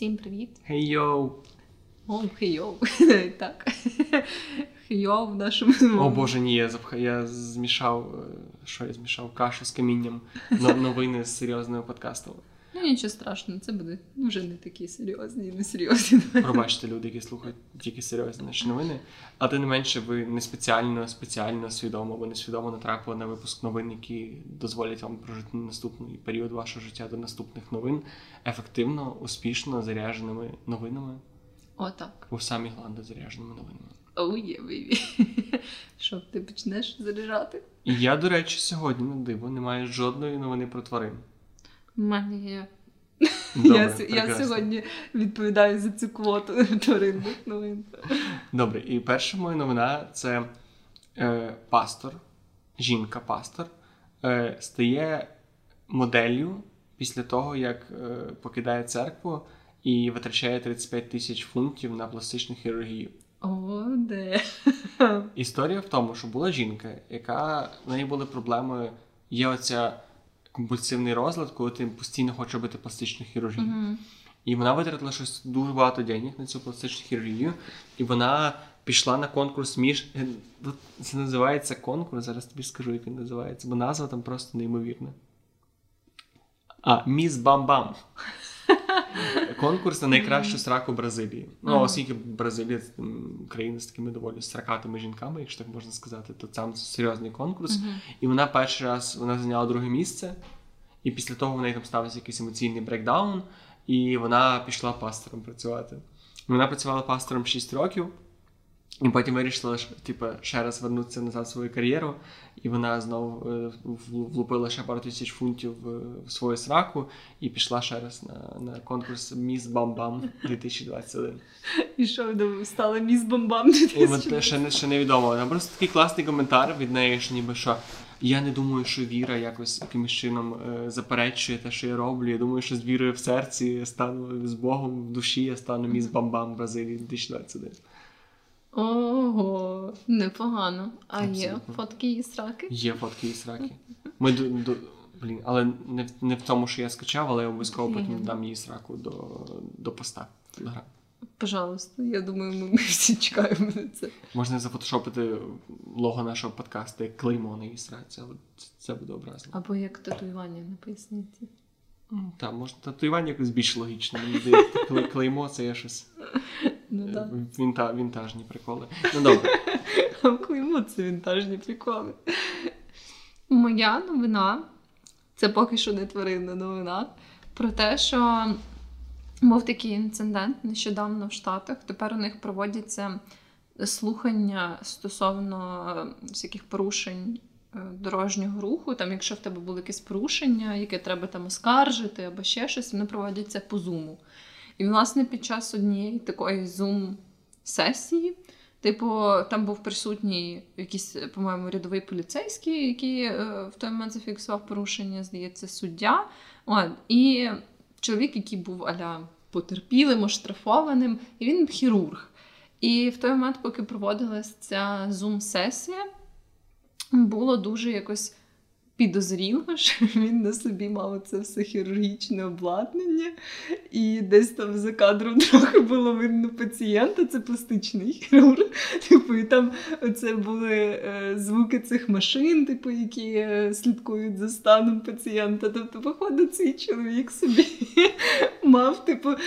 Всім привіт. Хей йоу! О, хейоу. Так. Хейоу в нашому. О боже, ні, я запх... я змішав. е, Що я змішав? Кашу з камінням. Но- Новини з серйозними подкастами. Ну нічого страшного, це буде вже не такі серйозні і не серйозні. Пробачте, люди, які слухають тільки серйозні наші новини. А тим не менше, ви не спеціально, спеціально, свідомо або несвідомо натрапили на випуск новин, які дозволять вам прожити наступний період вашого життя до наступних новин ефективно, успішно зарядженими новинами. Отак. У самі гланди зарядженими новинами. Оу є, бейбі. Що, ти почнеш заряджати? І я, до речі, сьогодні на диво не маю жодної новини про тварин. Є. Добре, я, я сьогодні відповідаю за цю квоту тваринних новин. Добре, і перша моя новина це е, пастор, жінка-пастор, е, стає моделлю після того, як е, покидає церкву і витрачає 35 тисяч фунтів на пластичну хірургію. О, де. Історія в тому, що була жінка, яка в неї були проблеми. Є оця компульсивний розлад, коли ти постійно хочеш робити пластичну хірургію. Мгм. І вона витратила щось дуже багато денег на цю пластичну хірургію, і вона пішла на конкурс між. е, Це називається конкурс. Зараз тобі скажу, як він називається, бо назва там просто неймовірна. А, Міс Бам-Бам. Конкурс на найкращу сраку Бразилії. Ну, оскільки Бразилія країна з такими доволі сракатими жінками, якщо так можна сказати, то там серйозний конкурс. І вона перший раз вона зайняла друге місце, і після того в неї там стався якийсь емоційний брекдаун, і вона пішла пастором працювати. Вона працювала пастором 6 років, і потім вирішила типу, ще раз вернутися назад в свою кар'єру, і вона знову е, влупила ще пару тисяч фунтів в, свою сраку і пішла ще раз на, на конкурс Міс Бам-Бам 2021. І що стала міс бомбам І от ще, не, ще невідомо. Там просто такий класний коментар від неї, що ніби що. Я не думаю, що віра якось якимось чином е, заперечує те, що я роблю. Я думаю, що з вірою в серці я стану з Богом в душі, я стану міс Бамбам в Бразилії 2021. Ого, непогано. А є фотки її сраки? Є фотки і сраки. Ми до, до блін, але не, в- не в тому, що я скачав, але я обов'язково потім дам її сраку до, до поста. Пожалуйста, я думаю, ми, ми всі чекаємо на це. Можна зафотошопити лого нашого подкасту як клеймо на її сраці, але це, це буде образливо. Або як татуювання на поясниці. Так, може, татуювання якось більш логічно. Мені клеймо це є щось Ну е, так. вінта, вінтажні приколи. Ну добре. Клеймо це вінтажні приколи. Моя новина це поки що не тваринна новина. Про те, що був такий інцидент нещодавно в Штатах. Тепер у них проводяться слухання стосовно всяких порушень е, дорожнього руху. Там, якщо в тебе було якесь порушення, яке треба там оскаржити або ще щось, вони проводяться по зуму. І, власне, під час однієї такої зум-сесії, типу, там був присутній якийсь, по-моєму, рядовий поліцейський, який е, в той момент зафіксував порушення, здається, суддя. От, і чоловік, який був аля потерпілим, оштрафованим, і він хірург. І в той момент, поки проводилась ця зум-сесія, було дуже якось підозріло, що він на собі мав це все хірургічне обладнання, і десь там за кадром трохи було видно пацієнта, це пластичний хірург. Типу, і там це були е, звуки цих машин, типу, які е, слідкують за станом пацієнта. Тобто, походу, цей чоловік собі мав, типу, е,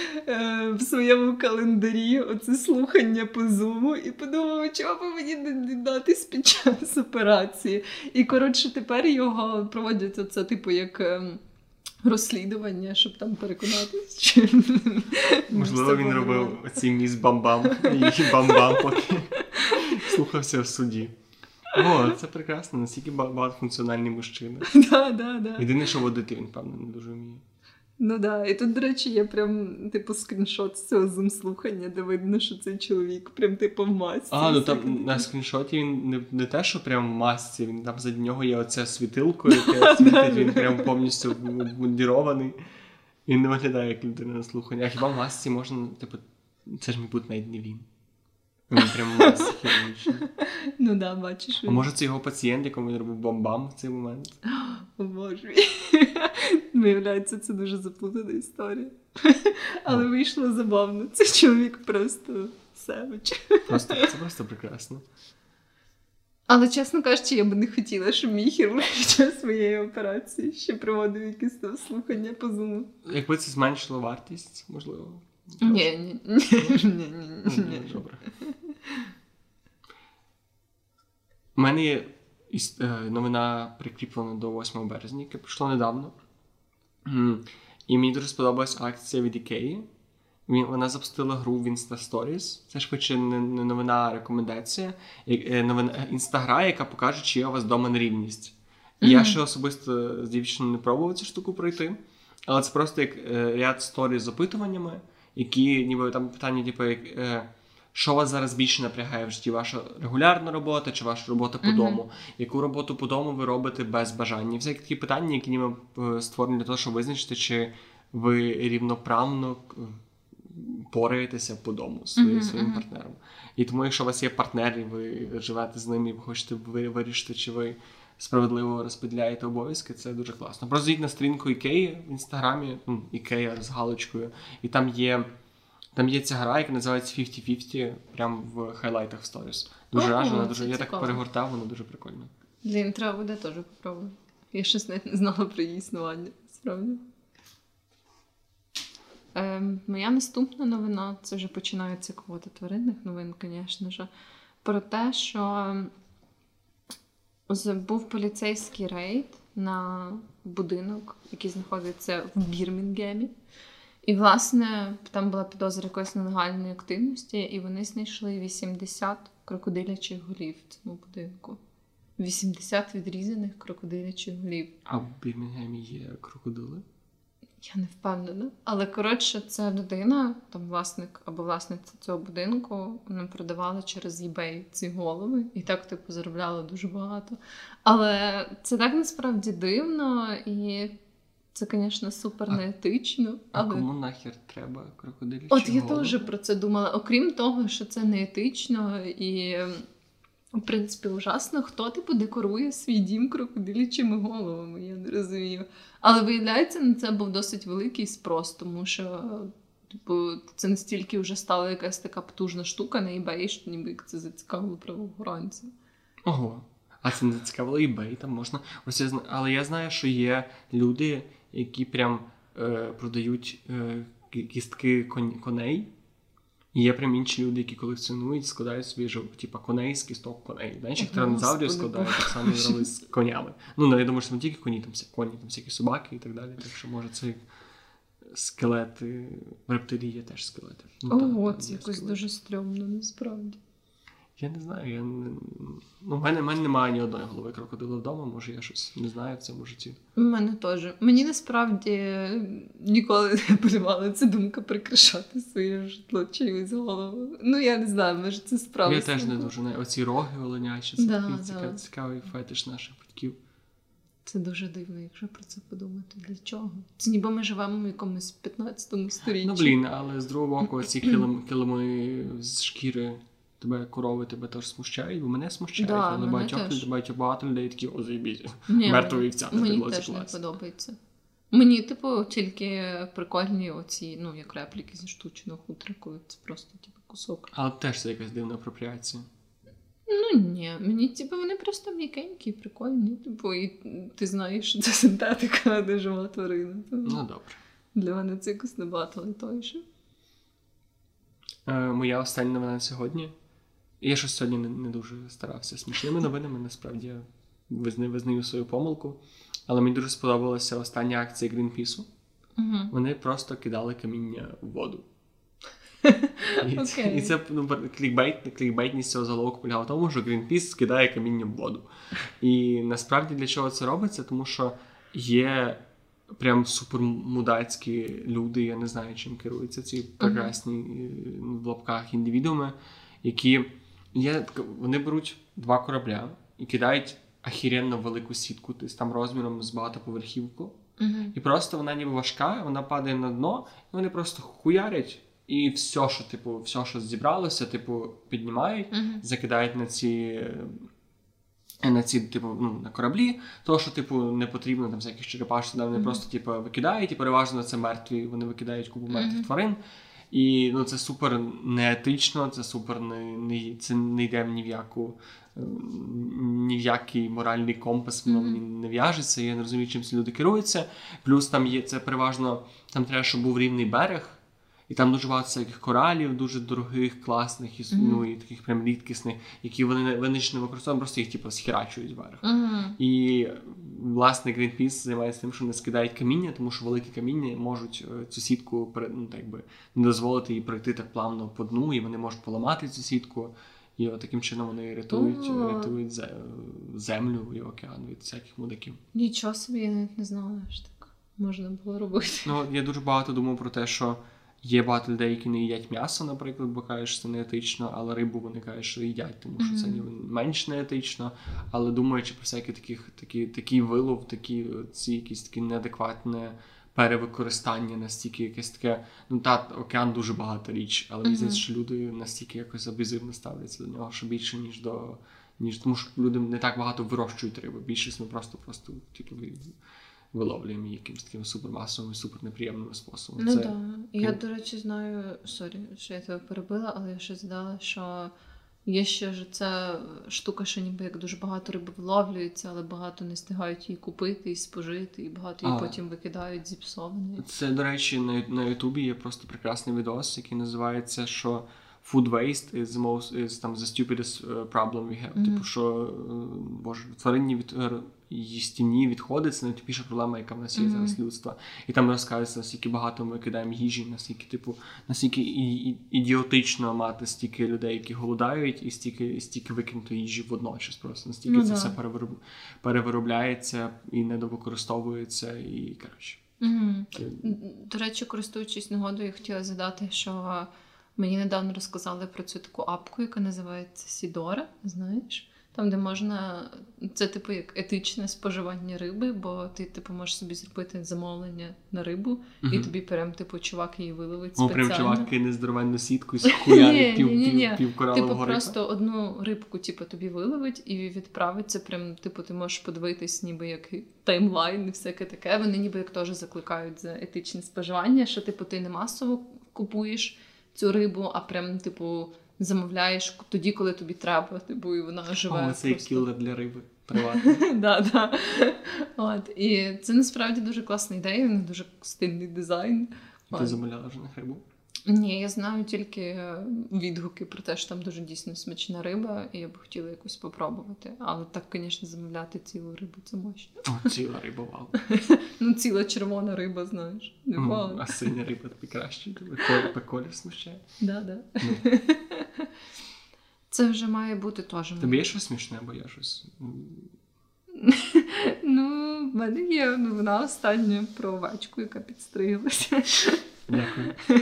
в своєму календарі оце слухання по зуму і подумав, чого би мені не датись під час операції. І коротше, тепер його проводять це, типу, як. ем, Розслідування, щоб там переконатись, чи Можливо, він робив оці міс Бамбам і Бамбам, поки слухався в суді. О, це прекрасно, настільки ба- багатофункціональний мужчина. Да, да, да. Єдине, що водити він, певно, не дуже вміє. Ну да. І тут, до речі, є прям типу скріншот з цього зум-слухання, де видно, що цей чоловік прям типу в масці. А, ну там на скріншоті він не, не те, що прям в масці, він там за нього є оце світилко, яке світить, він прям повністю вмундірований. Він не виглядає як людина на слухання. А хіба в масці можна, типу, це ж, мабуть, навіть не він. Він прям в масці. Ну да, бачиш, А він може це його пацієнт, якому він робив бомбам в цей момент? О, Боже. Виявляється, це дуже заплутана історія. Але вийшло забавно. Цей чоловік просто севич. Просто, це просто прекрасно. Але, чесно кажучи, я би не хотіла, щоб мій хірург під час своєї операції ще проводив якісь там слухання по зуму. Якби це зменшило вартість, можливо. Ні, ні, ні, ні. Добре. У мене є е, новина прикріплена до 8 березня, яке прийшло недавно. І мені дуже сподобалась акція від Ікеї. Вона запустила гру в Insta Stories. Це швидше не не новина, а рекомендація. Е, Новина інстагра, яка покаже, чи є у вас вдома нерівність. І Я ще особисто з дівчиною не пробував цю штуку пройти. Але це просто як е, ряд сторій з опитуваннями, які ніби там питання, типу, як, е, що вас зараз більше напрягає в житті? Ваша регулярна робота чи ваша робота по дому? Яку роботу по дому ви робите без бажання? Всякі такі питання, які ніби е, створені для того, щоб визначити, чи ви рівноправно е, пораєтеся по дому зі своїм, Мгм, своїм партнером. І тому, якщо у вас є партнер, і ви живете з ним, і ви хочете вирішити, чи ви справедливо розподіляєте обов'язки, це дуже класно. Просто йдіть на сторінку Ікеї в інстаграмі, ну, Ікея з галочкою, і там є. Там є ця гра, яка називається 50-50, прямо в хайлайтах в сторіс. Дуже вона дуже. це Я так перегортав, воно дуже прикольно. Блін, треба буде теж попробувати. Я щось навіть не знала про її існування, справді. Ем, моя наступна новина це вже починаються квоти тваринних новин, звісно ж. Про те, що був поліцейський рейд на будинок, який знаходиться в Бірмінгемі. І, власне, там була підозра якоїсь нелегальної активності, і вони знайшли 80 крокодилячих голів в цьому будинку. 80 відрізаних крокодилячих голів. А в Бірмінгемі є крокодили. Я не впевнена. Але коротше, це людина, там власник або власниця цього будинку, вони продавали через eBay ці голови, і так типу заробляли дуже багато. Але це так насправді дивно, і це, звісно, супер неетично. А Але кому нахер треба крокодилячі от я теж про це думала. Окрім того, що це неетично і. В принципі, ужасно, хто типу декорує свій дім крокодилячими головами, я не розумію. Але виявляється, на це був досить великий спрос, тому що типу, це настільки вже стала якась така потужна штука на eBay, що ніби це зацікавило правоохоронців. Ого. А це не цікавило eBay, там можна. Ось я зна... Але я знаю, що є люди, які прям е, продають е, кістки кон- коней. І є прям інші люди, які колекціонують, складають собі типу, типа коней з кісток коней. Знаєш, як тиранозаврів складають, так само Боже. з конями. Ну, ну, я думаю, що не тільки коні, там всі коні, там всякі собаки і так далі. Так що може це як скелети, в рептилії є теж скелети. Ну, Ого, це якось скелети. дуже стрьомно, насправді. Я не знаю, я не... ну, в мене, в мене немає ні одної голови крокодила вдома, може я щось не знаю в цьому житті. У мене теж. Мені насправді ніколи не полювала ця думка прикрашати своє житло чиюсь голову. Ну, я не знаю, може це справа. я теж не дуже не оці роги оленячі, це Да, такий да. цікавий, цікавий фетиш наших батьків. Це дуже дивно, якщо про це подумати. Для чого? Це ніби ми живемо в якомусь 15 сторіччі. Ну блін, але з другого боку, ці килим, килими з шкіри тебе корови тебе теж смущають, бо мене смущають, Да, але мене багатьох теж. людей багато, людей такі о, заєбіть. Ні, вівця на Мені теж не подобається. Мені, типу, тільки прикольні оці, ну, як репліки зі штучного хутра, коли це просто типу кусок. Але теж це якась дивна апропріація. Ну ні, мені типу вони просто м'якенькі, прикольні. Типу, і ти знаєш, що це синтетика, а не жива тварина. Тому Ну добре. для мене це якось набагато литовіше. Е, моя остання новина сьогодні. Я щось сьогодні не, не дуже старався смішними новинами, насправді я визнаю, визнаю свою помилку. Але мені дуже сподобалася остання акція Грінпісу. Угу. Вони просто кидали каміння в воду. І, Окей. і це ну, клікбейт, клікбейтність цього заголовку полягала в тому, що Greenpeace скидає каміння в воду. І насправді для чого це робиться? Тому що є прям супермудацькі люди, я не знаю, чим керуються ці прекрасні е, в лапках індивідууми, які є, вони беруть два корабля і кидають ахіренно велику сітку, тобто там розміром з багатоповерхівку. Угу. І просто вона ніби важка, вона падає на дно, і вони просто хуярять, і все, що, типу, все, що зібралося, типу, піднімають, Угу. закидають на ці е, на ці, типу, ну, на кораблі, то, що, типу, не потрібно там всяких черепаш, вони Мгм. просто типу, викидають, і переважно це мертві, вони викидають купу мертвих тварин. І ну, це супер неетично, це супер не, не, це не йде ні в яку е, ні в який моральний компас, воно мені не в'яжеться. Я не розумію, чим ці люди керуються. Плюс там є це переважно, там треба, щоб був рівний берег. І там дуже багато всяких коралів, дуже дорогих, класних, і, ну, і таких прям рідкісних, які вони вони ж не використовують, просто їх типу схерачують берег. Мгм. І власне Greenpeace займається тим, що не скидають каміння, тому що великі каміння можуть е, цю сітку ну, так би, не дозволити їй пройти так плавно по дну, і вони можуть поламати цю сітку. І от таким чином вони рятують, О. рятують землю і океан від всяких мудаків. Нічого собі я навіть не знала, що так можна було робити. Ну, я дуже багато думав про те, що є багато людей, які не їдять м'ясо, наприклад, бо кажуть, що це не етично, але рибу вони кажуть, що їдять, тому що це менш не етично. Але думаючи про всякі таких, такі, такий вилов, такі ці якісь такі неадекватне перевикористання, настільки якесь таке. Ну та океан дуже багата річ, але мені здається, що люди настільки якось аб'юзивно ставляться до нього, що більше ніж до. Ніж тому, що люди не так багато вирощують риби. Більшість ми просто просто типу виловлюємо її якимось таким супермасовим, супернеприємним способом. Ну так. Я, до речі, знаю, sorry, що я тебе перебила, але я ще згадала, що є ще ж ця штука, що ніби як дуже багато риби виловлюється, але багато не встигають її купити і спожити, і багато її А. потім викидають зіпсованою. Це, до речі, на, на Ютубі є просто прекрасний відос, який називається, що food waste is the most is там the stupidest uh, problem we have. Мгм. Типу, що е, боже, тваринні від е, їстівні відходи це найтупіша проблема, яка в нас є Мгм. зараз людства. І там розказується, наскільки багато ми кидаємо їжі, наскільки, типу, наскільки і, і, ідіотично мати стільки людей, які голодають, і стільки, і стільки викинутої їжі водночас. Просто настільки Ну це все перевироб, перевиробляється і недовикористовується, і коротше. До речі, користуючись нагодою, я хотіла задати, що мені недавно розказали про цю таку апку, яка називається Сідора, знаєш? Там, де можна. Це, типу, як етичне споживання риби, бо ти, типу, можеш собі зробити замовлення на рибу, і тобі прям, типу, чувак її виловить Ну, спеціально. прям чувак кине здоровенну сітку і схуярить пів, Ні-ні-ні. пів, пів коралового Типу, просто одну рибку, типу, тобі виловить і відправиться. Прям, типу, ти можеш подивитись, ніби як таймлайн і всяке таке. Вони ніби як теж закликають за етичне споживання, що, типу, ти не масово купуєш цю рибу, а прям, типу, замовляєш тоді, коли тобі треба. Типу, і вона живе. О, це просто. кілер для риби. Приватно. От. І це насправді дуже класна ідея, у них дуже стильний дизайн. Ти замовляла вже на рибу? Ні, я знаю тільки е, відгуки про те, що там дуже дійсно смачна риба, і я б хотіла якусь попробувати. Але так, звісно, замовляти цілу рибу це мощно. О, ціла риба, вау. Ну, ціла червона риба, знаєш. Непогано. А синя риба тобі краще. Колір, колір смущає. Да, да. Ну. Це вже має бути теж. Тобі є щось смішне, бо я щось. Ну, в мене є новина остання про овечку, яка підстриглася. Дякую.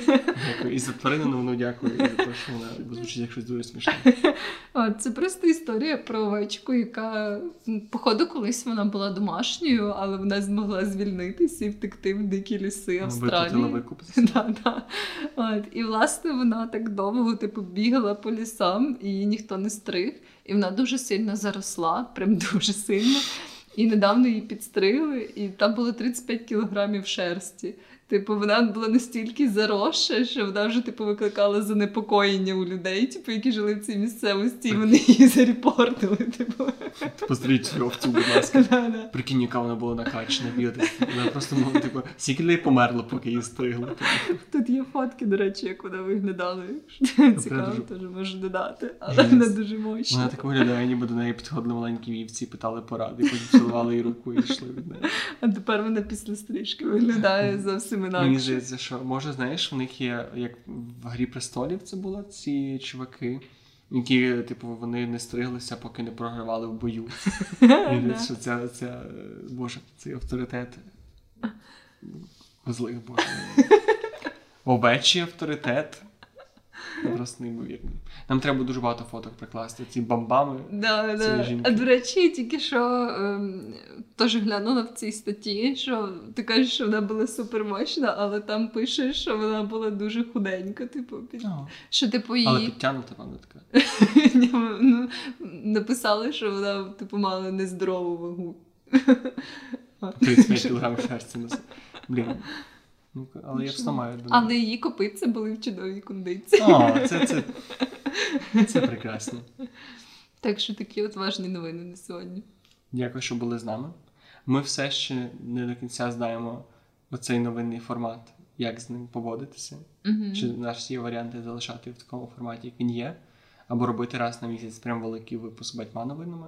Дякую. І за тварину новину дякую, і за те, що вона звучить як щось дуже смішне. От, це просто історія про овечку, яка, походу, колись вона була домашньою, але вона змогла звільнитися і втекти в дикі ліси Австралії. Да, да. От, і власне вона так довго типу, бігала по лісам, і її ніхто не стриг. І вона дуже сильно заросла, прям дуже сильно. І недавно її підстригли, і там було 35 кілограмів шерсті. Типу, вона була настільки заросша, що вона вже типу викликала занепокоєння у людей, типу, які жили в цій місцевості, і вони її зарепортили. Типу. Постріть цю овцю, будь ласка. Да-да. Прикинь, яка вона була накачана бігати. Вона просто могла, типу, скільки людей померло, поки її стригли. Типу. Тут є фотки, до речі, як вона виглядала. Якщо цікаво, дуже- теж можу додати. Але вона дуже мощна. Вона так виглядає, ніби до неї підходили маленькі вівці, питали поради, потім цілували її руку і йшли від неї. А тепер вона після стрижки виглядає зовсім Мені інакше. здається, що може, знаєш, в них є, як в Грі престолів це було ці чуваки, які, типу, вони не стриглися, поки не програвали в бою. Що ця, ця, боже, цей авторитет злих боже. Овечий авторитет Це просто неймовірно. Нам треба дуже багато фоток прикласти. Ці бамбами. Да, да. жінки. А до речі, тільки що ем, теж глянула в цій статті, що ти кажеш, що вона була супермощна, але там пише, що вона була дуже худенька. Типу, під... Що типу Але підтягнута, певно, така. Ну, написали, що вона типу мала нездорову вагу. 35 кг шерсті носить. Блін. Ну, але я все маю думаю. Але її копитці були в чудовій кондиції. О, це, це, це прекрасно. Так що такі от важні новини на сьогодні. Дякую, що були з нами. Ми все ще не до кінця знаємо оцей новинний формат, як з ним поводитися. Угу. Чи наші є варіанти залишати в такому форматі, як він є, або робити раз на місяць прям великий випуск батьма новинами,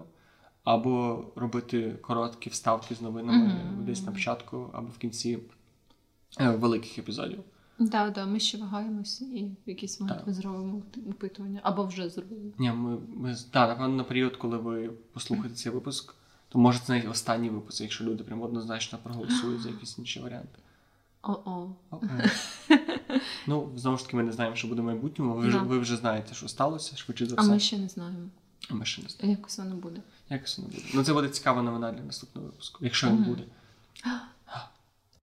або робити короткі вставки з новинами Мгм. десь на початку або в кінці великих епізодів. Так, так, ми ще вагаємося і в якийсь момент Так. ми зробимо опитування. Або вже зробили. Ні, ми, ми та, напевно, на період, коли ви послухаєте цей випуск, то може це навіть останній випуск, якщо люди прям однозначно проголосують за якісь інші варіанти. О-о. Е. Ну, знову ж таки, ми не знаємо, що буде в майбутньому. Ви, Да. ви вже знаєте, що сталося, швидше за А ми ще не знаємо. А ми ще не знаємо. Якось воно буде. Якось воно буде. Ну, це буде цікава новина для наступного випуску, якщо він буде.